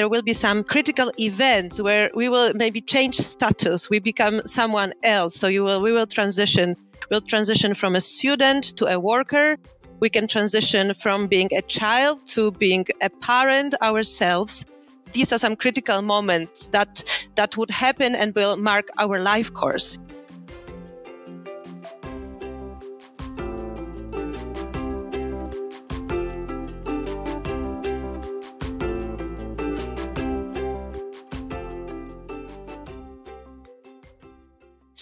there will be some critical events where we will maybe change status, we become someone else. So you will, we will transition, we'll transition from a student to a worker. We can transition from being a child to being a parent ourselves. These are some critical moments that that would happen and will mark our life course.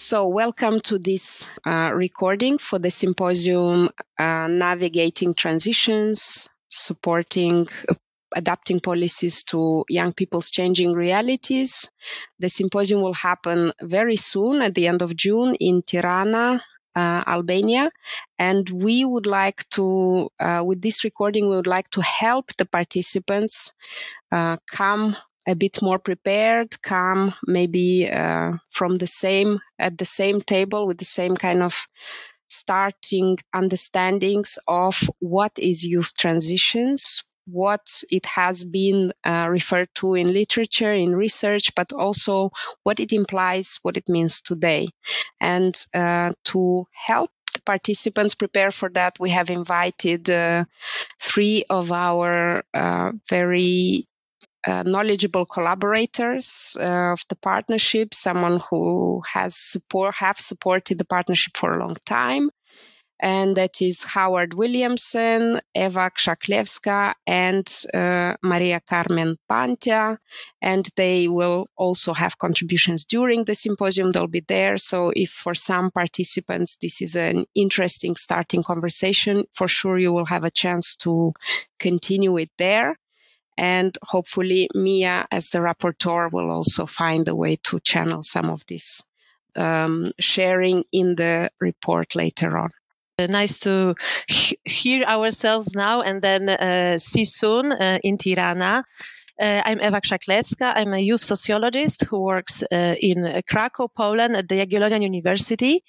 So, welcome to this uh, recording for the symposium uh, Navigating Transitions, Supporting uh, Adapting Policies to Young People's Changing Realities. The symposium will happen very soon at the end of June in Tirana, uh, Albania. And we would like to, uh, with this recording, we would like to help the participants come a bit more prepared, come maybe uh, from the same at the same table with the same kind of starting understandings of what is youth transitions, what it has been uh, referred to in literature, in research, but also what it implies, what it means today. And uh, to help the participants prepare for that, we have invited uh, three of our uh, very uh, knowledgeable collaborators uh, of the partnership, someone who has support have supported the partnership for a long time, and that is Howard Williamson, Eva Krzaklewska, and uh, Maria Carmen Pantea. And they will also have contributions during the symposium. They'll be there. So if for some participants this is an interesting starting conversation, for sure you will have a chance to continue it there. And hopefully, Mia, as the rapporteur, will also find a way to channel some of this um, sharing in the report later on. Uh, nice to hear ourselves now and then uh, see soon uh, in Tirana. Uh, I'm Eva Krzaklewska. I'm a youth sociologist who works uh, in Krakow, Poland at the Jagiellonian University.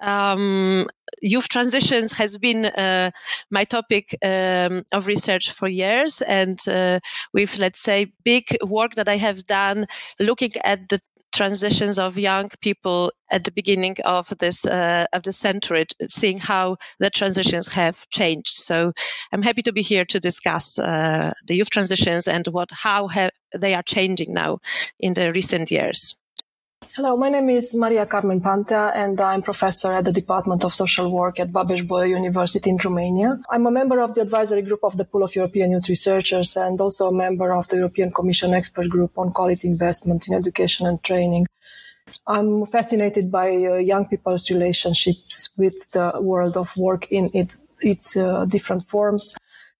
Um, youth transitions has been uh, my topic um, of research for years and uh, with let's say big work that i have done looking at the transitions of young people at the beginning of this uh, of the century, seeing how the transitions have changed. So I'm happy to be here to discuss uh, the youth transitions and what how have, they are changing now in the recent years. Hello, my name is Maria Carmen Pantea and I'm professor at the Department of Social Work at Babeș-Bolyai University in Romania. I'm a member of the advisory group of the Pool of European Youth Researchers and also a member of the European Commission Expert Group on Quality Investment in Education and Training. I'm fascinated by uh, young people's relationships with the world of work in it, its uh, different forms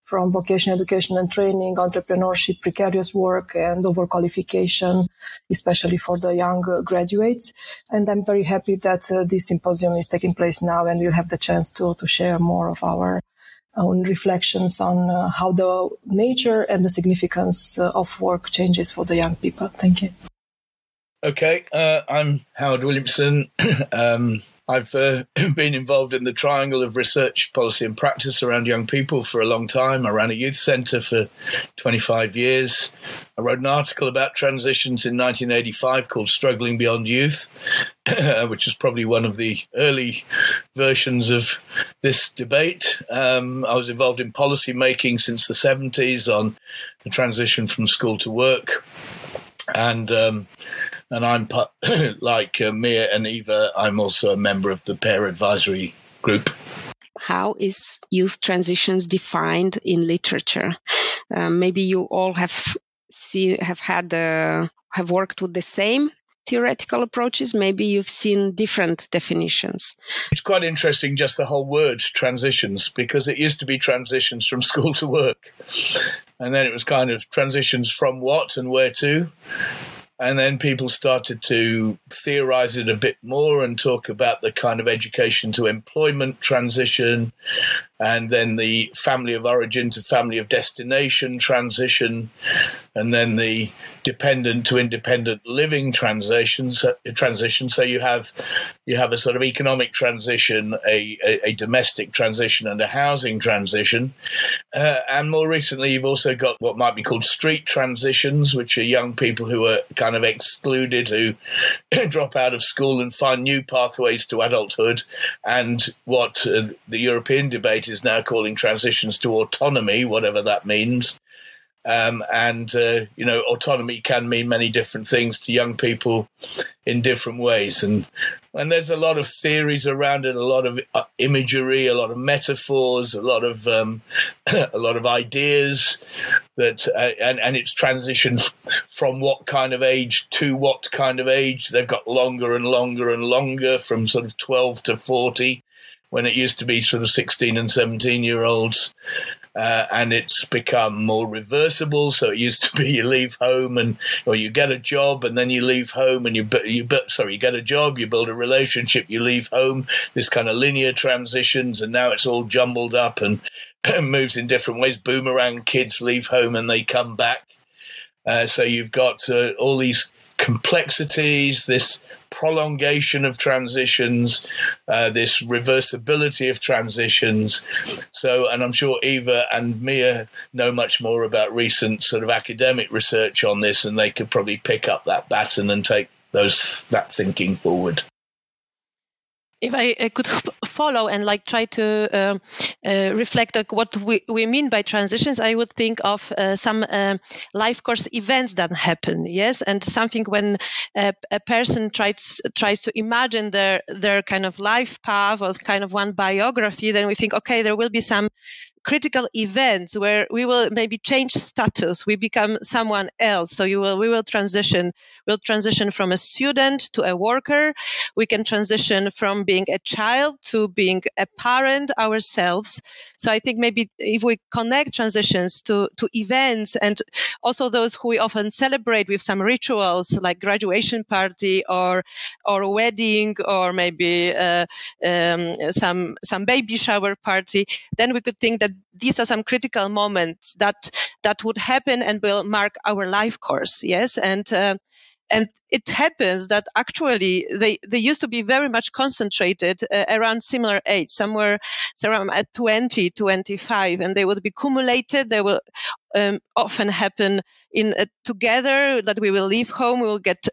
from vocational education and training, entrepreneurship, precarious work, and overqualification, especially for the young graduates. And I'm very happy that uh, this symposium is taking place now, and we'll have the chance to to share more of our own reflections on uh, how the nature and the significance uh, of work changes for the young people. Thank you. Okay, uh, I'm Howard Williamson. um, I've uh, been involved in the triangle of research, policy, and practice around young people for a long time. I ran a youth centre for 25 years. I wrote an article about transitions in 1985 called Struggling Beyond Youth, which is probably one of the early versions of this debate. Um, I was involved in policy making since the 70s on the transition from school to work. And um, and I'm like uh, Mia and Eva. I'm also a member of the PEYR Advisory Group. How is youth transitions defined in literature? Uh, maybe you all have see have had uh, have worked with the same theoretical approaches. Maybe you've seen different definitions. It's quite interesting, just the whole word transitions, because it used to be transitions from school to work. And then it was kind of transitions from what and where to. And then people started to theorize it a bit more and talk about the kind of education to employment transition. And then the family of origin to family of destination transition, and then the dependent to independent living transitions transition. So you have you have a sort of economic transition, a, a, a domestic transition, and a housing transition. Uh, and more recently, you've also got what might be called street transitions, which are young people who are kind of excluded, who drop out of school and find new pathways to adulthood, and what uh, the European debate is now calling transitions to autonomy, whatever that means. Um, and uh, you know, autonomy can mean many different things to young people in different ways, and and there's a lot of theories around it, a lot of uh, imagery, a lot of metaphors, a lot of um, a lot of ideas that, uh, and and it's transitioned from what kind of age to what kind of age. They've got longer and longer and longer, from sort of twelve to forty when it used to be sort of 16 and 17 year olds. Uh, and it's become more reversible. So it used to be you leave home and or you get a job and then you leave home and you you sorry you get a job, you build a relationship, you leave home. This kind of linear transitions, and now it's all jumbled up and moves in different ways. Boomerang kids leave home and they come back. Uh, so you've got uh, all these complexities, this prolongation of transitions, uh, this reversibility of transitions. So, and I'm sure Eva and Mia know much more about recent sort of academic research on this, and they could probably pick up that baton and take those that thinking forward if I, I, could follow and like try to uh, uh, reflect like what we, we mean by transitions, I would think of uh, some uh, life course events that happen. Yes, and something when a, a, person tries tries to imagine their their kind of life path or kind of one biography, then we think, okay, there will be some critical events where we will maybe change status we become someone else. So you will we will transition we'll transition from a student to a worker. We can transition from being a child to being a parent ourselves so i think maybe if we connect transitions to to events and also those who we often celebrate with some rituals like graduation party or or wedding or maybe uh, um, some some baby shower party then we could think that these are some critical moments that that would happen and will mark our life course. Yes, and. Uh, and it happens that actually they, they used to be very much concentrated uh, around similar age somewhere around at 20 25 and they would be cumulated. They will um, often happen in uh, together that we will leave home we will get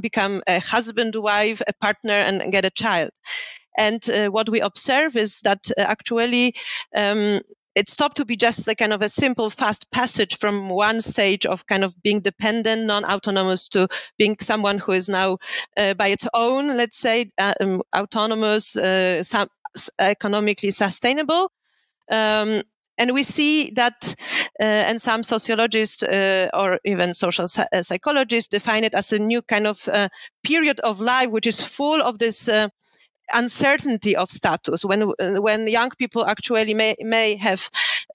become a husband wife a partner and, and get a child. And uh, what we observe is that uh, actually um, it stopped to be just a kind of a simple fast passage from one stage of kind of being dependent non-autonomous to being someone who is now uh, by its own let's say uh, um, autonomous uh, some, economically sustainable. Um, and we see that, uh, and some sociologists uh, or even social psychologists define it as a new kind of period of life, which is full of this uncertainty of status. When when young people actually may may have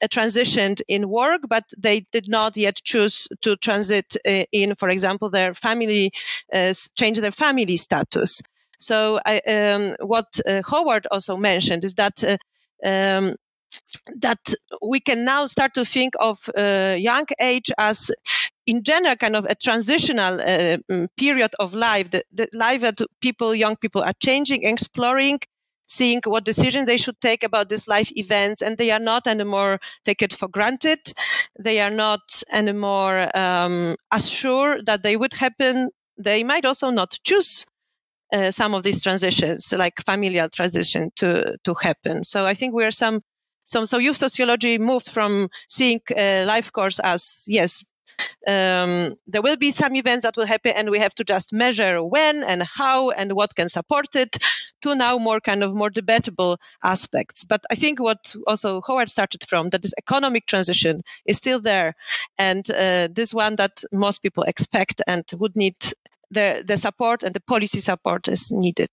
transitioned in work but they did not yet choose to transit uh, in for example their family uh, change their family status. So I, um, what uh, howard also mentioned is that uh, um, that we can now start to think of uh, young age as in general kind of a transitional uh, mm, period of life. The, the life that people young people are changing exploring seeing what decisions they should take about these life events and they are not anymore take it for granted. They are not anymore um, as sure that they would happen. They might also not choose uh, some of these transitions like familial transition to to happen. So i think we are some so, so youth sociology moved from seeing uh, life course as yes, um, there will be some events that will happen, and we have to just measure when and how and what can support it, to now more kind of more debatable aspects. But I think what also Howard started from that this economic transition is still there, and uh, this one that most people expect and would need the the support and the policy support is needed.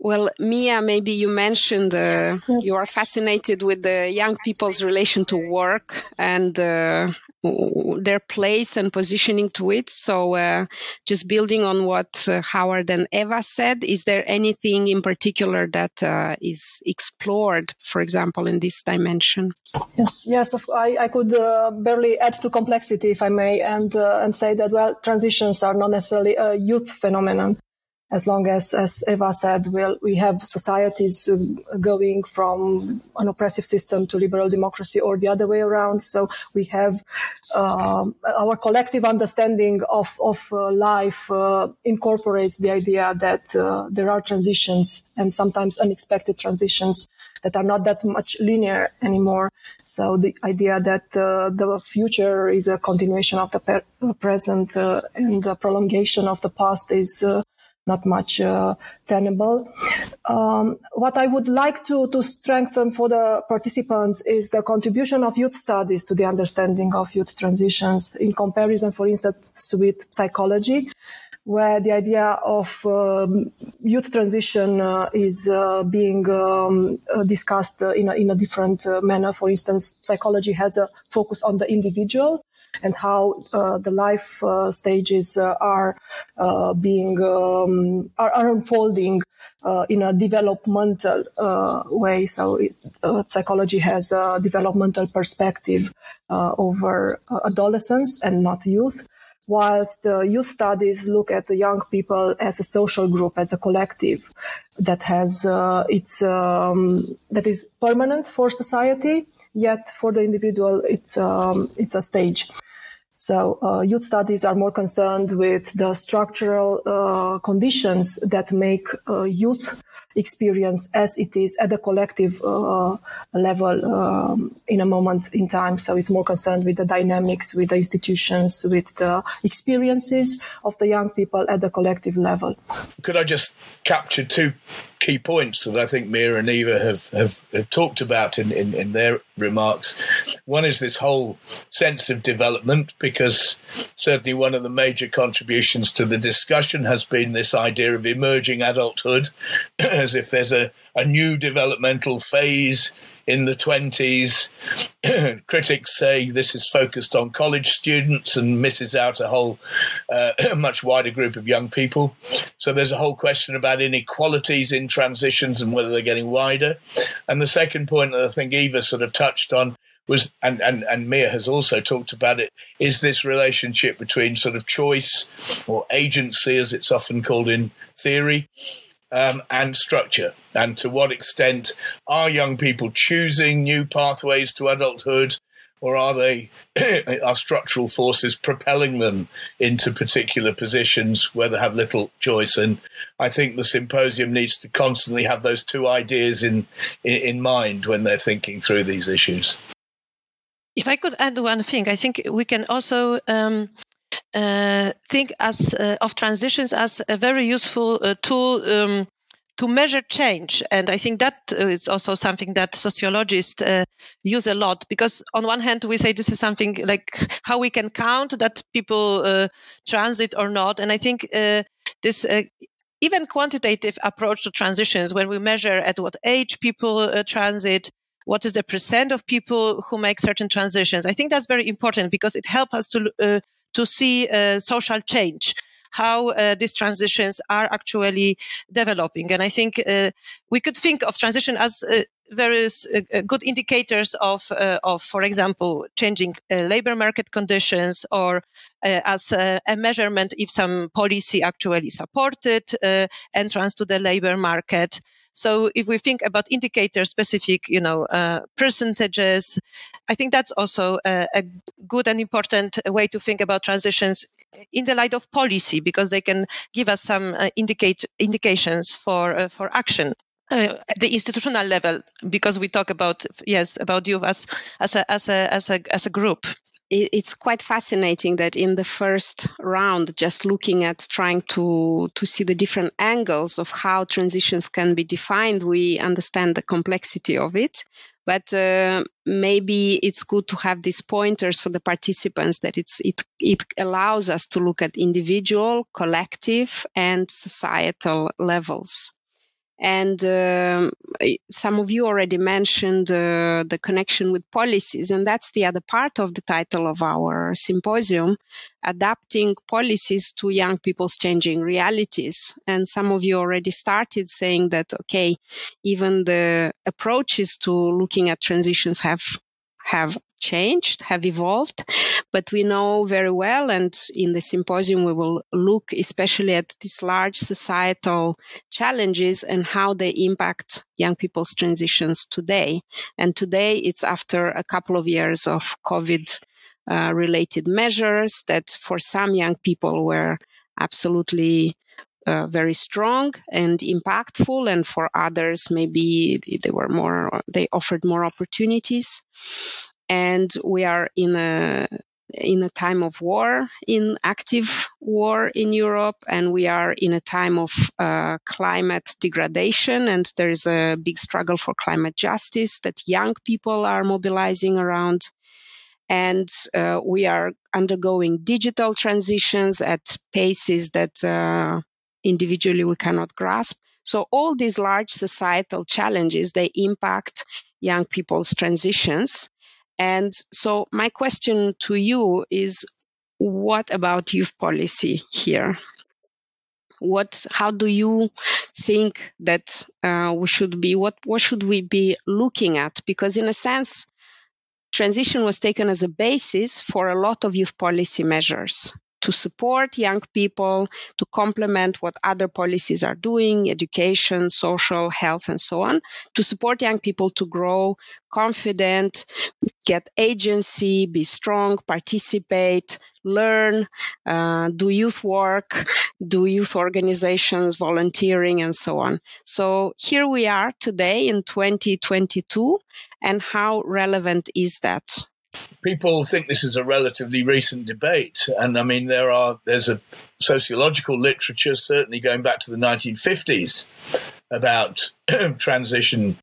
Well, Mia, maybe you mentioned uh, yes. you are fascinated with the young people's relation to work and uh, their place and positioning to it. So, uh, just building on what uh, Howard and Eva said, is there anything in particular that uh, is explored, for example, in this dimension? Yes, yes, I, I could uh, barely add to complexity, if I may, and uh, and say that well, transitions are not necessarily a youth phenomenon as long as, as Eva said, we'll, we have societies um, going from an oppressive system to liberal democracy or the other way around. So we have um, our collective understanding of, of uh, life uh, incorporates the idea that uh, there are transitions and sometimes unexpected transitions that are not that much linear anymore. So the idea that uh, the future is a continuation of the present uh, and the prolongation of the past is uh, not much uh, tenable. Um, what I would like to, to strengthen for the participants is the contribution of youth studies to the understanding of youth transitions in comparison, for instance, with psychology where the idea of um, youth transition uh, is uh, being um, uh, discussed uh, in, a, in a different uh, manner. For instance, psychology has a focus on the individual, and how uh, the life uh, stages uh, are uh, being um, are, are, unfolding uh, in a developmental uh, way. So it, psychology has a developmental perspective over adolescence and not youth. Whilst the youth studies look at the young people as a social group, as a collective that has its um, that is permanent for society, yet for the individual, it's um, it's a stage. So uh, youth studies are more concerned with the structural uh, conditions that make uh, youth experience as it is at the collective uh, level um, in a moment in time. So it's more concerned with the dynamics, with the institutions, with the experiences of the young people at the collective level. Could I just capture two key points that I think Mira and Eva have, have, have talked about in, in, in, their remarks. One is this whole sense of development, because certainly one of the major contributions to the discussion has been this idea of emerging adulthood, as if there's a, a new developmental phase in the 20s. Critics say this is focused on college students and misses out a whole uh, much wider group of young people. So there's a whole question about inequalities in transitions and whether they're getting wider. And the second point that I think Eva sort of touched on was and, and, and Mia has also talked about it, is this relationship between sort of choice or agency, as it's often called in theory, um, and structure, and to what extent are young people choosing new pathways to adulthood, or are they are structural forces propelling them into particular positions where they have little choice? And I think the symposium needs to constantly have those two ideas in in, in mind when they're thinking through these issues. If I could add one thing, I think we can also um, think as uh, of transitions as a very useful uh, tool um, to measure change. And I think that uh, is also something that sociologists uh, use a lot because on one hand, we say this is something like how we can count that people uh, transit or not. And I think this even quantitative approach to transitions when we measure at what age people transit what is the percent of people who make certain transitions i think that's very important because it helps us to uh, to see uh, social change how uh, these transitions are actually developing. And I think uh, we could think of transition as uh, various uh, uh, good indicators of, of, for example, changing labor market conditions or as a, measurement if some policy actually supported entrance to the labor market. So if we think about indicator specific, you know, uh, percentages, I think that's also a, a, good and important way to think about transitions in the light of policy because they can give us some uh, indicate indications for uh, for action. Uh, at the institutional level, because we talk about yes about you as as a as a as a as a group it's quite fascinating that in the first round, just looking at trying to, to see the different angles of how transitions can be defined, we understand the complexity of it. But uh, maybe it's good to have these pointers for the participants that it's, it, it allows us to look at individual, collective, and societal levels. And um, some of you already mentioned uh, the connection with policies, and that's the other part of the title of our symposium adapting policies to young people's changing realities. And some of you already started saying that, okay, even the approaches to looking at transitions have have changed, have evolved, but we know very well, and in the symposium we will look especially at these large societal challenges and how they impact young people's transitions today. And today it's after a couple of years of COVID uh, related measures that for some young people were absolutely uh, very strong and impactful and for others maybe they were more they offered more opportunities and we are in a in a time of war, in active war in Europe, and we are in a time of uh, climate degradation, and there is a big struggle for climate justice that young people are mobilizing around. And uh, we are undergoing digital transitions at paces that uh, individually we cannot grasp. So all these large societal challenges, they impact young people's transitions. And so my question to you is, what about youth policy here? What, how do you think that uh, we should be, what, what should we be looking at? Because in a sense, transition was taken as a basis for a lot of youth policy measures to support young people, to complement what other policies are doing, education, social, health, and so on, to support young people to grow confident, get agency, be strong, participate, learn, uh, do youth work, do youth organizations, volunteering, and so on. So here we are today in 2022, and how relevant is that? People think this is a relatively recent debate, and I mean there are there's a sociological literature certainly going back to the 1950s about transition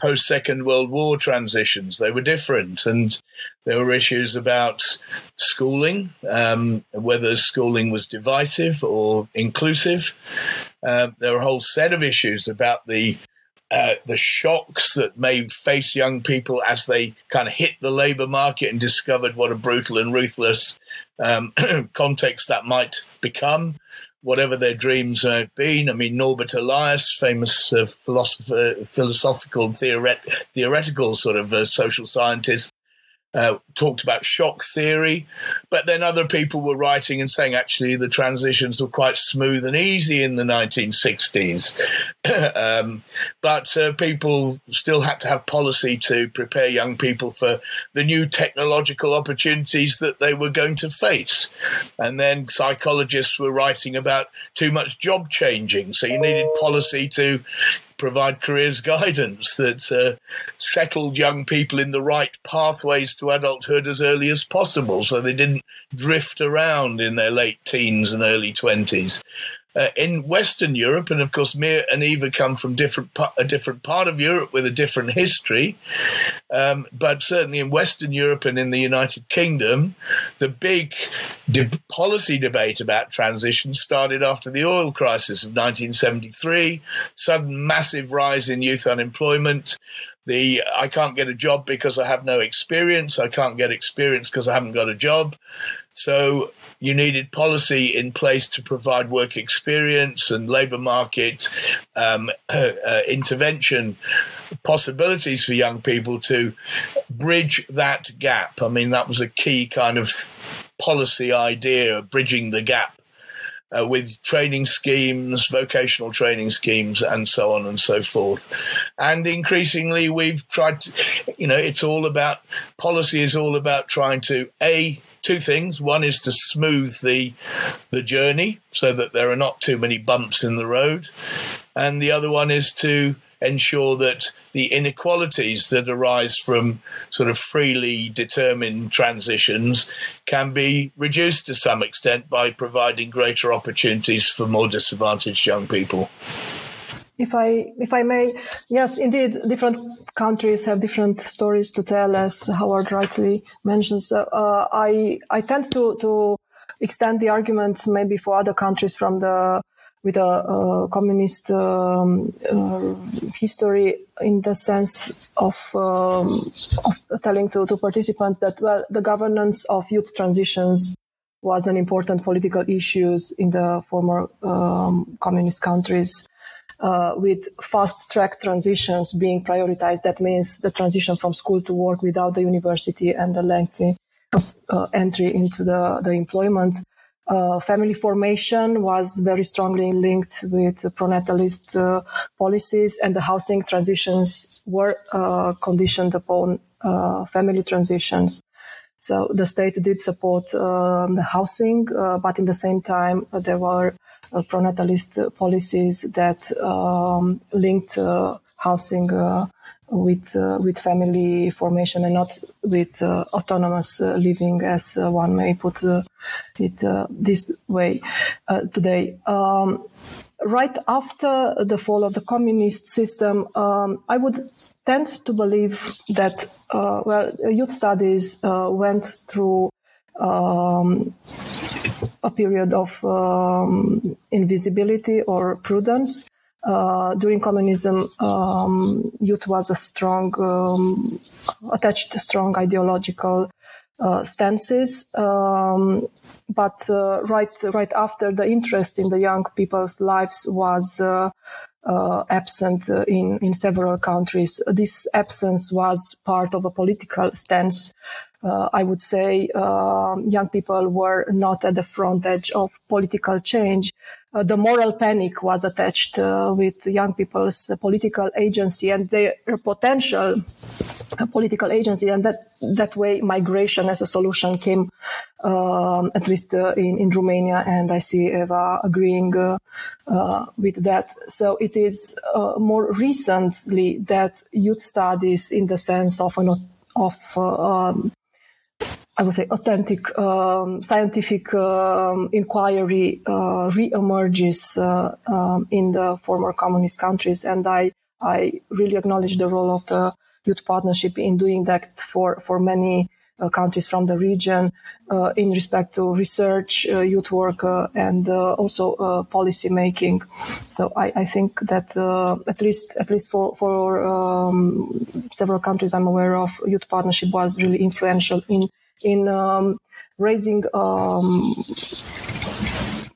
post Second World War transitions. They were different, and there were issues about schooling, um, whether schooling was divisive or inclusive. Uh, there were a whole set of issues about the uh, the shocks that may face young people as they kind of hit the labor market and discovered what a brutal and ruthless um, context that might become, whatever their dreams have been. I mean, Norbert Elias, famous uh, philosopher, philosophical, theoret- theoretical sort of uh, social scientist, uh, talked about shock theory, but then other people were writing and saying actually the transitions were quite smooth and easy in the 1960s. um, but uh, people still had to have policy to prepare young people for the new technological opportunities that they were going to face. And then psychologists were writing about too much job changing. So you needed policy to provide careers guidance that uh, settled young people in the right pathways to adulthood as early as possible so they didn't drift around in their late teens and early 20s uh, in Western Europe, and of course, Mir and Eva come from different a different part of Europe with a different history. Um, but certainly in Western Europe and in the United Kingdom, the big de- policy debate about transition started after the oil crisis of 1973. Sudden massive rise in youth unemployment. The I can't get a job because I have no experience. I can't get experience because I haven't got a job. So you needed policy in place to provide work experience and labour market um, uh, intervention possibilities for young people to bridge that gap. I mean, that was a key kind of policy idea, bridging the gap uh, with training schemes, vocational training schemes, and so on and so forth. And increasingly, we've tried to, you know, it's all about policy is all about trying to a two things. One is to smooth the the journey so that there are not too many bumps in the road, and the other one is to ensure that the inequalities that arise from sort of freely determined transitions can be reduced to some extent by providing greater opportunities for more disadvantaged young people. If I, if I may, yes, indeed, different countries have different stories to tell, as Howard rightly mentions. Uh, I, I tend to, to extend the arguments maybe for other countries from the with a, a communist um, uh, history in the sense of, um, of telling to, to participants that well the governance of youth transitions was an important political issue in the former um, communist countries. Uh, with fast track transitions being prioritized, that means the transition from school to work without the university and the lengthy uh, entry into the, the employment. Uh, family formation was very strongly linked with pronatalist uh, policies, and the housing transitions were uh, conditioned upon uh, family transitions. So the state did support um, the housing, uh, but in the same time, uh, there were pronatalist policies that um, linked housing with uh, with family formation and not with autonomous living, as one may put it this way today. Um, right after the fall of the communist system, um, I would tend to believe that uh, well, youth studies uh, went through um, a period of um, invisibility or prudence. Uh, during communism, um, youth was a strong, um, attached to strong ideological uh, stances. Um, but uh, right, right after the interest in the young people's lives was uh, uh, absent uh, in, in several countries. This absence was part of a political stance. I would say um, young people were not at the front edge of political change. Uh, the moral panic was attached uh, with young people's political agency and their potential political agency, and that that way migration as a solution came, um, at least uh, in in Romania, and I see Eva agreeing uh, with that. So it is more recently that youth studies, in the sense of an of um, I would say authentic um, scientific um, inquiry uh, re-emerges uh, um, in the former communist countries, and I I really acknowledge the role of the youth partnership in doing that for, for many uh, countries from the region uh, in respect to research, uh, youth work, uh, and also policy making. So I, I think that at least at least for for um, several countries I'm aware of, youth partnership was really influential in in um, raising. Um,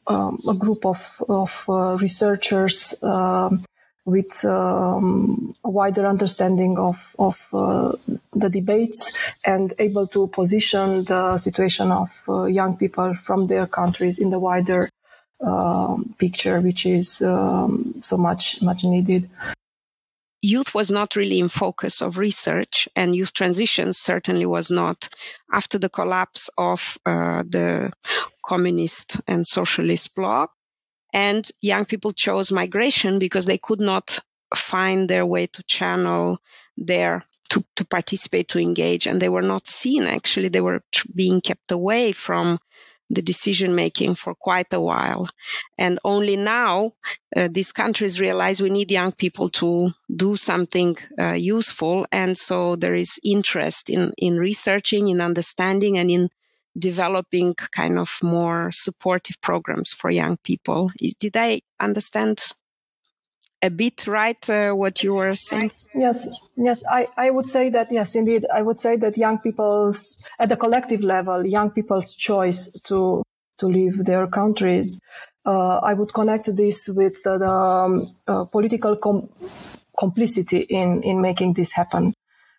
um, a group of, of researchers um, with um, a wider understanding of, of uh, the debates and able to position the situation of uh, young people from their countries in the wider um, picture, which is um, so much much needed. Youth was not really in focus of research, and youth transition certainly was not. After the collapse of uh, the communist and socialist bloc, and young people chose migration because they could not find their way to channel their to, to participate to engage and they were not seen actually they were being kept away from the decision making for quite a while and only now uh, these countries realize we need young people to do something uh, useful and so there is interest in in researching in understanding and in developing kind of more supportive programs for young people. Did I understand a bit right uh, what you were saying? Yes, yes, I, I would say that, yes, indeed. I would say that young people's, at the collective level, young people's choice to, to leave their countries. Uh, I would connect this with the, the um, uh, political com- complicity in, in making this happen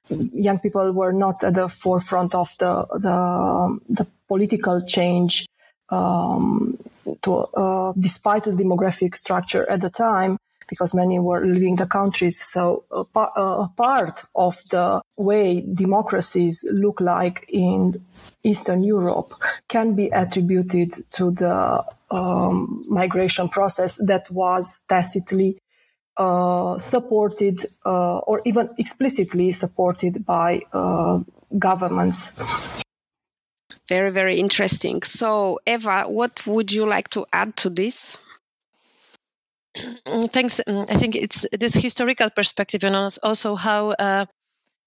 young people were not at the forefront of the the, the political change um, to, uh, despite the demographic structure at the time because many were leaving the countries. So a, par- a, part of the way democracies look like in Eastern Europe can be attributed to the um, migration process that was tacitly uh, supported uh, or even explicitly supported by uh, governments. Very, very interesting. So, Eva, what would you like to add to this? Mm, thanks. Mm, I think it's this historical perspective and also how uh,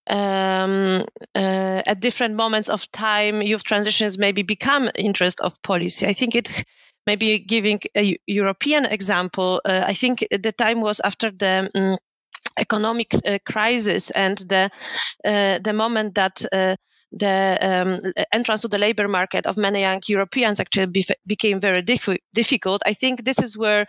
um, uh, at different moments of time youth transitions maybe become interest of policy. I think it maybe giving a European example, uh, I think the time was after the um, economic uh, crisis and the uh, the moment that uh, the um, entrance to the labor market of many young Europeans actually be- became very diff- difficult. I think this is where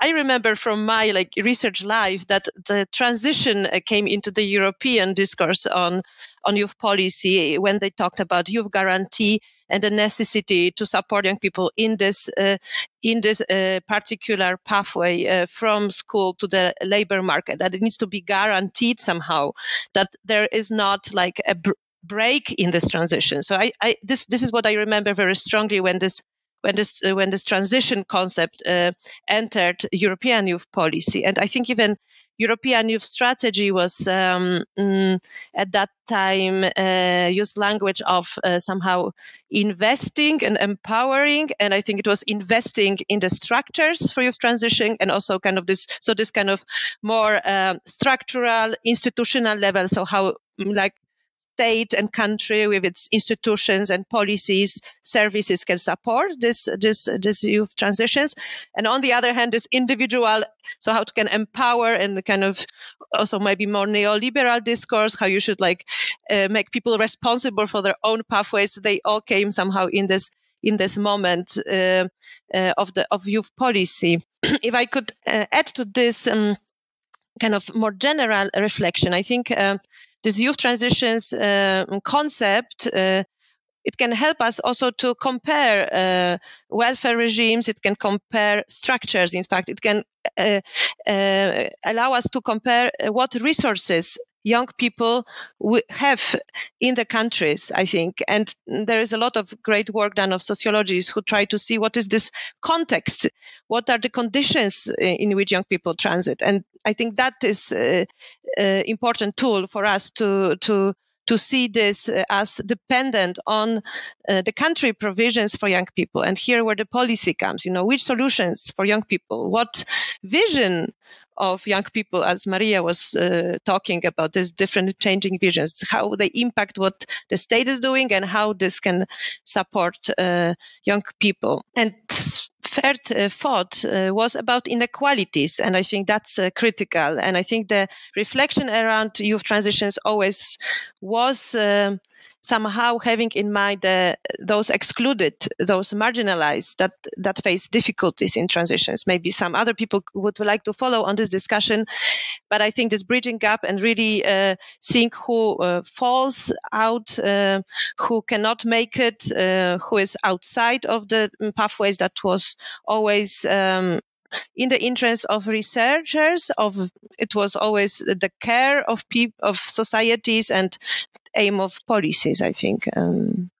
I remember from my like research life that the transition uh, came into the European discourse on on youth policy when they talked about youth guarantee and the necessity to support young people in this uh, in this uh, particular pathway uh, from school to the labor market that it needs to be guaranteed somehow that there is not like a br- break in this transition. So I, I, this this is what I remember very strongly when this when this uh, when this transition concept uh, entered European youth policy, and I think even European youth strategy was um, mm, at that time uh, used language of uh, somehow investing and empowering, and I think it was investing in the structures for youth transition, and also kind of this so this kind of more um, structural institutional level. So how like state and country with its institutions and policies, services can support this, this, this youth transitions. And on the other hand, this individual, so how it can empower and kind of also maybe more neoliberal discourse, how you should like uh, make people responsible for their own pathways. They all came somehow in this in this moment uh, uh, of the of youth policy. if I could uh, add to this um, kind of more general reflection, I think uh, this youth transitions uh, concept uh, it can help us also to compare uh, welfare regimes. It can compare structures. In fact, it can uh, uh, allow us to compare what resources young people have in the countries, I think. And there is a lot of great work done of sociologists who try to see what is this context, what are the conditions in which young people transit. And I think that is an important tool for us to, to to see this as dependent on uh, the country provisions for young people. And here where the policy comes, you know, which solutions for young people, what vision of young people, as Maria was uh, talking about, these different changing visions, how they impact what the state is doing and how this can support uh, young people. And third uh, thought uh, was about inequalities, and I think that's uh, critical. And I think the reflection around youth transitions always was um, somehow having in mind uh, those excluded, those marginalized that, that face difficulties in transitions. Maybe some other people would like to follow on this discussion, but I think this bridging gap and really uh, seeing who uh, falls out, uh, who cannot make it, uh, who is outside of the pathways that was always um, in the interest of researchers of it was always the care of people of societies and aim of policies i think um,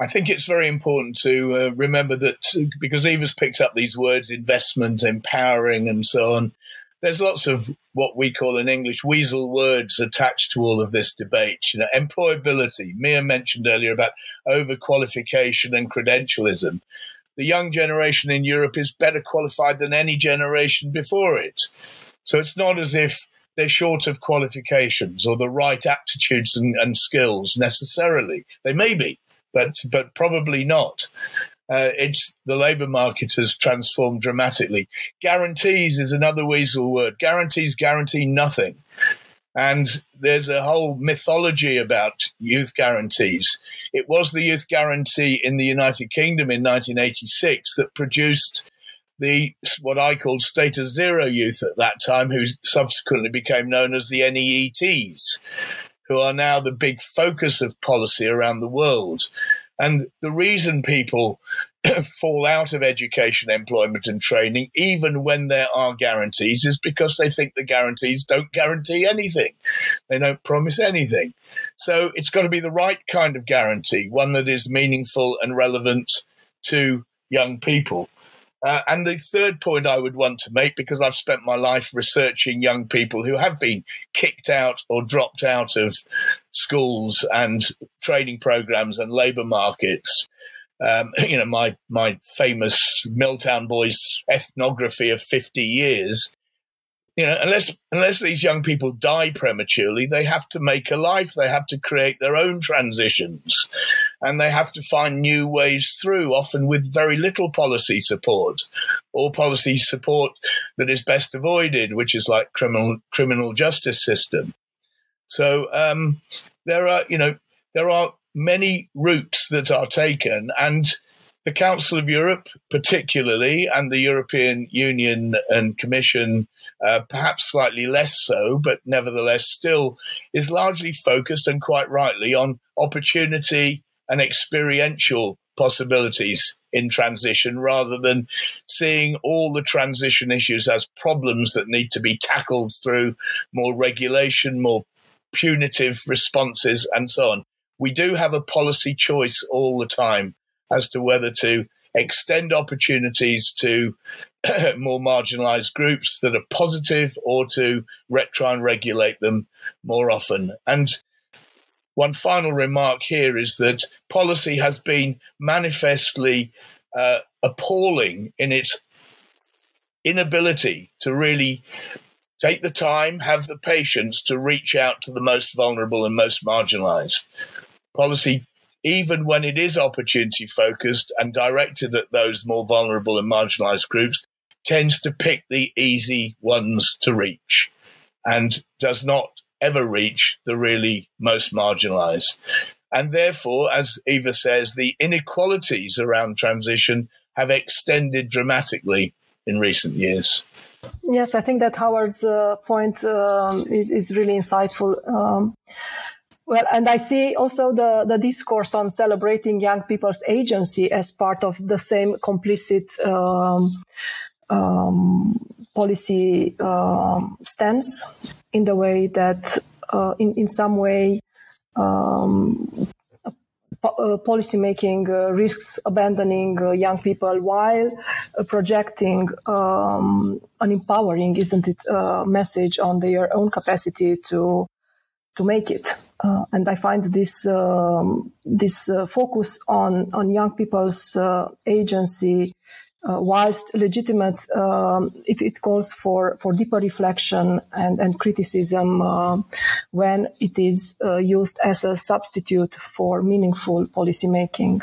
I think it's very important to uh, remember that because Eva's picked up these words investment, empowering, and so on, there's lots of what we call in English weasel words attached to all of this debate. You know, employability. Mia mentioned earlier about overqualification and credentialism the young generation in Europe is better qualified than any generation before it. So it's not as if they're short of qualifications or the right aptitudes and, and skills necessarily. They may be, but but probably not. Uh, it's the labour market has transformed dramatically. Guarantees is another weasel word. Guarantees guarantee nothing. And there's a whole mythology about youth guarantees. It was the youth guarantee in the United Kingdom in 1986 that produced the what I called status zero youth at that time, who subsequently became known as the NEETs, who are now the big focus of policy around the world. And the reason people fall out of education, employment, and training, even when there are guarantees, is because they think the guarantees don't guarantee anything. They don't promise anything. So it's got to be the right kind of guarantee, one that is meaningful and relevant to young people. Uh, and the third point I would want to make, because I've spent my life researching young people who have been kicked out or dropped out of schools and training programs and labor markets, um, you know, my my famous Milltown Boys ethnography of 50 years you know, unless unless these young people die prematurely, they have to make a life. They have to create their own transitions, and they have to find new ways through. Often with very little policy support, or policy support that is best avoided, which is like criminal criminal justice system. So um, there are, you know, there are many routes that are taken, and the Council of Europe, particularly, and the European Union and Commission uh, perhaps slightly less so, but nevertheless still is largely focused and quite rightly on opportunity and experiential possibilities in transition rather than seeing all the transition issues as problems that need to be tackled through more regulation, more punitive responses, and so on. We do have a policy choice all the time as to whether to extend opportunities to more marginalized groups that are positive or to try and regulate them more often. And one final remark here is that policy has been manifestly uh, appalling in its inability to really take the time, have the patience to reach out to the most vulnerable and most marginalized. Policy even when it is opportunity focused and directed at those more vulnerable and marginalized groups, tends to pick the easy ones to reach and does not ever reach the really most marginalized. And therefore, as Eva says, the inequalities around transition have extended dramatically in recent years. Yes, I think that Howard's uh, point um, is, is really insightful. Um, well, and I see also the, the discourse on celebrating young people's agency as part of the same complicit um, um, policy um, stance in the way that, uh, in, in some way, um, uh, policy making uh, risks abandoning uh, young people while uh, projecting um, an empowering, isn't it, uh, message on their own capacity to to make it. Uh, and I find this um, this uh, focus on on young people's uh, agency, uh, whilst legitimate, um, it, it, calls for for deeper reflection and and criticism uh, when it is uh, used as a substitute for meaningful policy making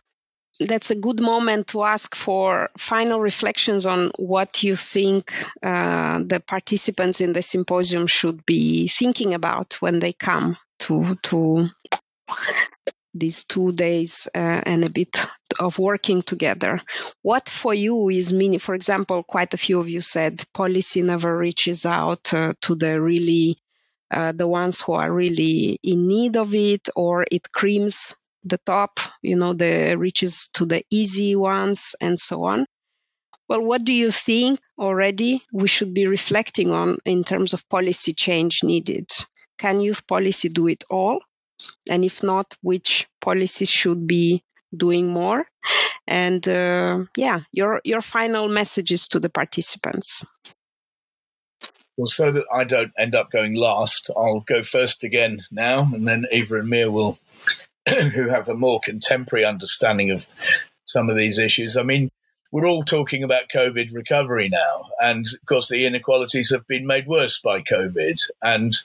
that's a good moment to ask for final reflections on what you think the participants in the symposium should be thinking about when they come to to these two days uh, and a bit of working together. What for you is meaning? For example, quite a few of you said policy never reaches out uh, to the really uh, the ones who are really in need of it, or it creams the top, you know, the reaches to the easy ones and so on. Well, what do you think already we should be reflecting on in terms of policy change needed? Can youth policy do it all? And if not, which policies should be doing more? And uh, yeah, your your final messages to the participants. Well, so that I don't end up going last, I'll go first again now, and then Eva and Mia will who have a more contemporary understanding of some of these issues. I mean, we're all talking about COVID recovery now. And of course, the inequalities have been made worse by COVID. And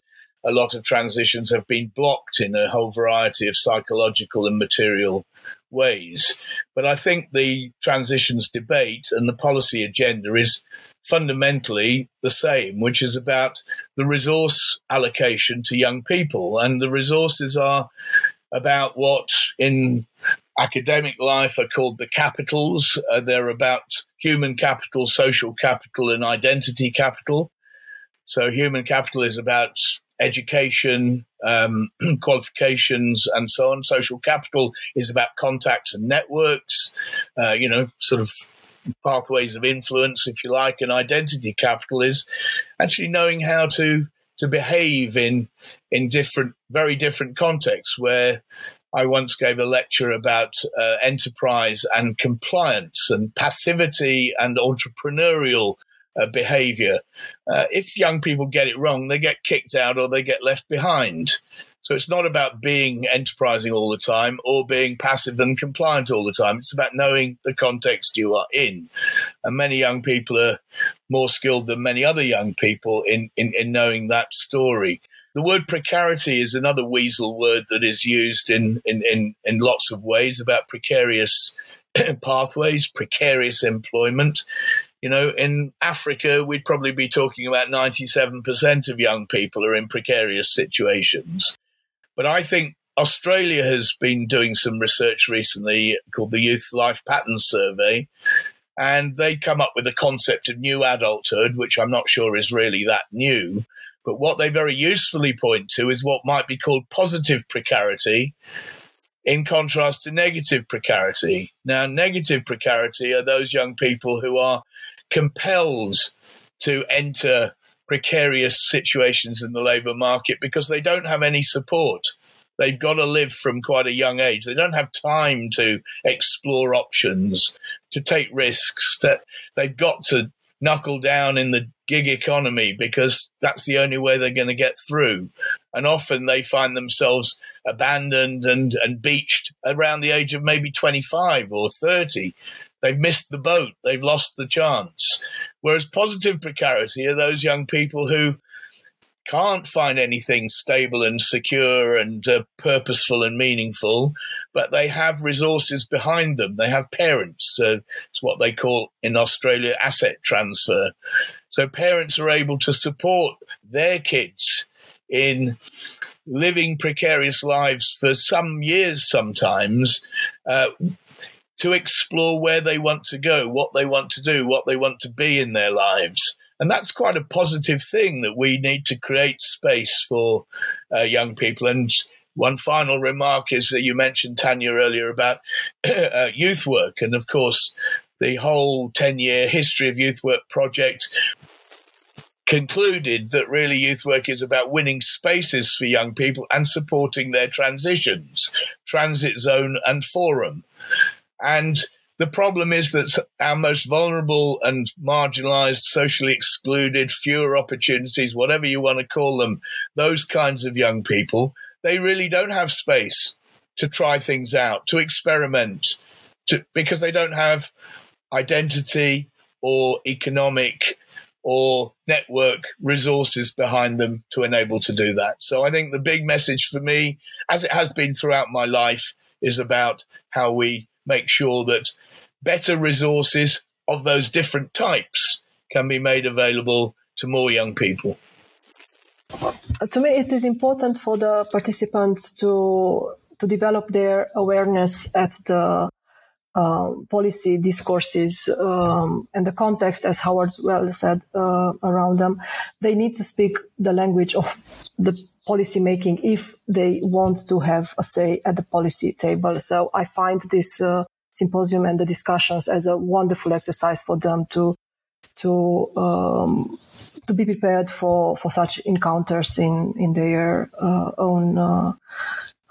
a lot of transitions have been blocked in a whole variety of psychological and material ways. But I think the transitions debate and the policy agenda is fundamentally the same, which is about the resource allocation to young people. And the resources are about what in academic life are called the capitals. Uh, they're about human capital, social capital, and identity capital. So, human capital is about education, um, qualifications, and so on. Social capital is about contacts and networks, uh, you know, sort of pathways of influence, if you like. And identity capital is actually knowing how to to behave in in different, very different contexts. Where I once gave a lecture about uh, enterprise and compliance and passivity and entrepreneurial uh, behavior. Uh, if young people get it wrong, they get kicked out or they get left behind. So it's not about being enterprising all the time or being passive and compliant all the time. It's about knowing the context you are in. And many young people are more skilled than many other young people in, in, in knowing that story. The word precarity is another weasel word that is used in, in, in, in lots of ways about precarious pathways, precarious employment. You know, in Africa, we'd probably be talking about 97% of young people are in precarious situations. But I think Australia has been doing some research recently called the Youth Life Pattern Survey, and they come up with a concept of new adulthood, which I'm not sure is really that new. But what they very usefully point to is what might be called positive precarity, in contrast to negative precarity. Now, negative precarity are those young people who are compelled to enter precarious situations in the labour market because they don't have any support. They've got to live from quite a young age. They don't have time to explore options, to take risks. That they've got to knuckle down in the gig economy because that's the only way they're going to get through. And often they find themselves abandoned and, and beached around the age of maybe 25 or 30. They've missed the boat, they've lost the chance. Whereas positive precarity are those young people who can't find anything stable and secure and uh, purposeful and meaningful, but they have resources behind them. They have parents. Uh, it's what they call in Australia asset transfer. So parents are able to support their kids in living precarious lives for some years sometimes. Uh, to explore where they want to go, what they want to do, what they want to be in their lives. And that's quite a positive thing that we need to create space for uh, young people. And one final remark is that you mentioned, Tanya, earlier about uh, youth work. And of course, the whole 10 year history of youth work project concluded that really youth work is about winning spaces for young people and supporting their transitions, transit zone and forum. And the problem is that our most vulnerable and marginalized, socially excluded, fewer opportunities, whatever you want to call them, those kinds of young people, they really don't have space to try things out, to experiment, to, because they don't have identity or economic or network resources behind them to enable to do that. So I think the big message for me, as it has been throughout my life, is about how we make sure that better resources of those different types can be made available to more young people. Uh, to me, it is important for the participants to to develop their awareness at the uh, policy discourses um, and the context, as Howard well said, uh, around them. They need to speak the language of the policy making if they want to have a say at the policy table. So I find this uh, symposium and the discussions as a wonderful exercise for them to to um, to be prepared for for such encounters in in their uh, own uh,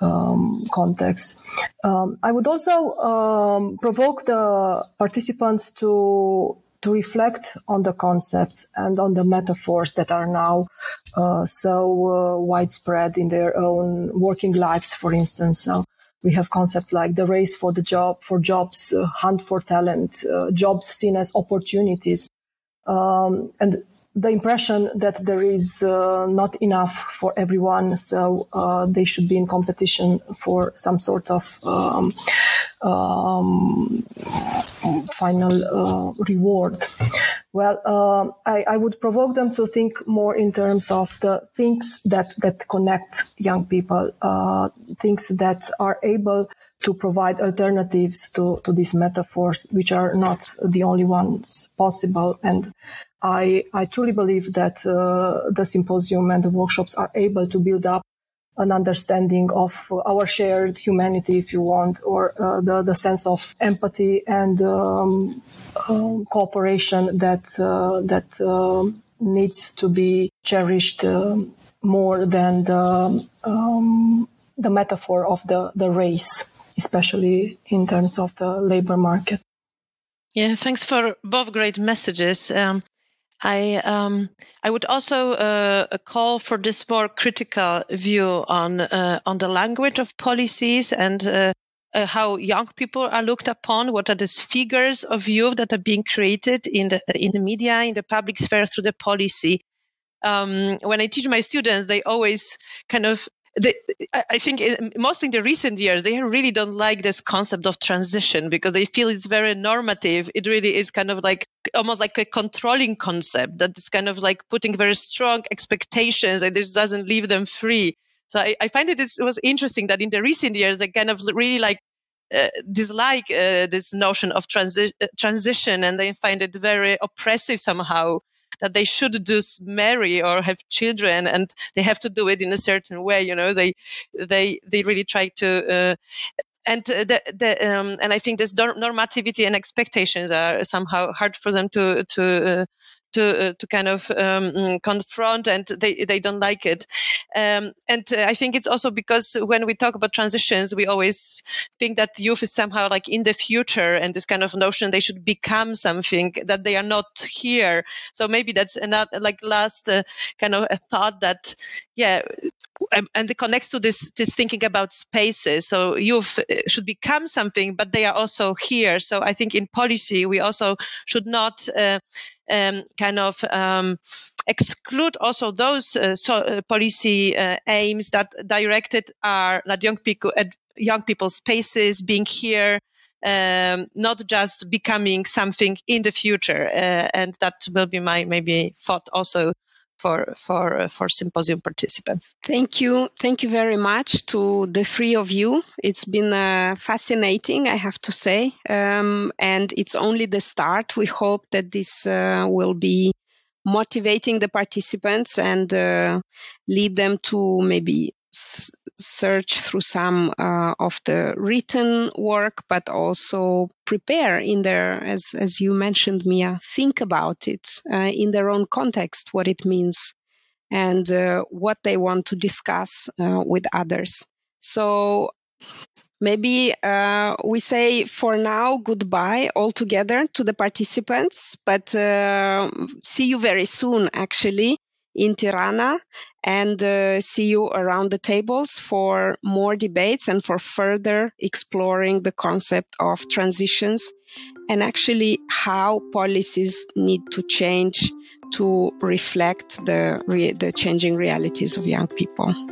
um, context. Um, I would also um, provoke the participants to to reflect on the concepts and on the metaphors that are now uh, so uh, widespread in their own working lives, for instance. So we have concepts like the race for the job, for jobs, uh, hunt for talent, uh, jobs seen as opportunities. Um, and the impression that there is uh, not enough for everyone, so uh, they should be in competition for some sort of um, um, final uh, reward. Well, uh, I, I, would provoke them to think more in terms of the things that that connect young people, uh, things that are able to provide alternatives to, to these metaphors, which are not the only ones possible. And I, I truly believe that uh, the symposium and the workshops are able to build up an understanding of our shared humanity, if you want, or uh, the, the sense of empathy and um, um, cooperation that uh, that um, needs to be cherished um, more than the um, the metaphor of the the race, especially in terms of the labor market. Yeah, thanks for both great messages. Um, I um, I would also uh, call for this more critical view on uh, on the language of policies and uh, uh, how young people are looked upon. What are these figures of youth that are being created in the in the media, in the public sphere through the policy? Um, when I teach my students, they always kind of they, I think mostly in the recent years, they really don't like this concept of transition because they feel it's very normative. It really is kind of like almost like a controlling concept that is kind of like putting very strong expectations and this doesn't leave them free. So I, I find it, is, it was interesting that in the recent years, they kind of really like uh, dislike uh, this notion of transi- uh, transition and they find it very oppressive somehow that they should just marry or have children and they have to do it in a certain way you know they they they really try to uh, and the, the um, and I think this normativity and expectations are somehow hard for them to to uh, to uh, to kind of um, mm, confront, and they they don't like it. Um, and uh, I think it's also because when we talk about transitions, we always think that youth is somehow like in the future, and this kind of notion they should become something that they are not here. So maybe that's another like last uh, kind of a thought that yeah and it connects to this this thinking about spaces so youth should become something but they are also here so i think in policy we also should not uh, um, kind of um, exclude also those uh, so, uh, policy uh, aims that directed are young people at young people's spaces being here um, not just becoming something in the future uh, and that will be my maybe thought also for for uh, for symposium participants. Thank you, thank you very much to the three of you. It's been uh, fascinating, I have to say, um, and it's only the start. We hope that this uh, will be motivating the participants and uh, lead them to maybe search through some uh, of the written work, but also prepare in their, as, as you mentioned, Mia, think about it uh, in their own context, what it means and uh, what they want to discuss uh, with others. So maybe uh, we say for now goodbye altogether to the participants, but uh, see you very soon actually in Tirana and uh, see you around the tables for more debates and for further exploring the concept of transitions and actually how policies need to change to reflect the, re- the changing realities of young people.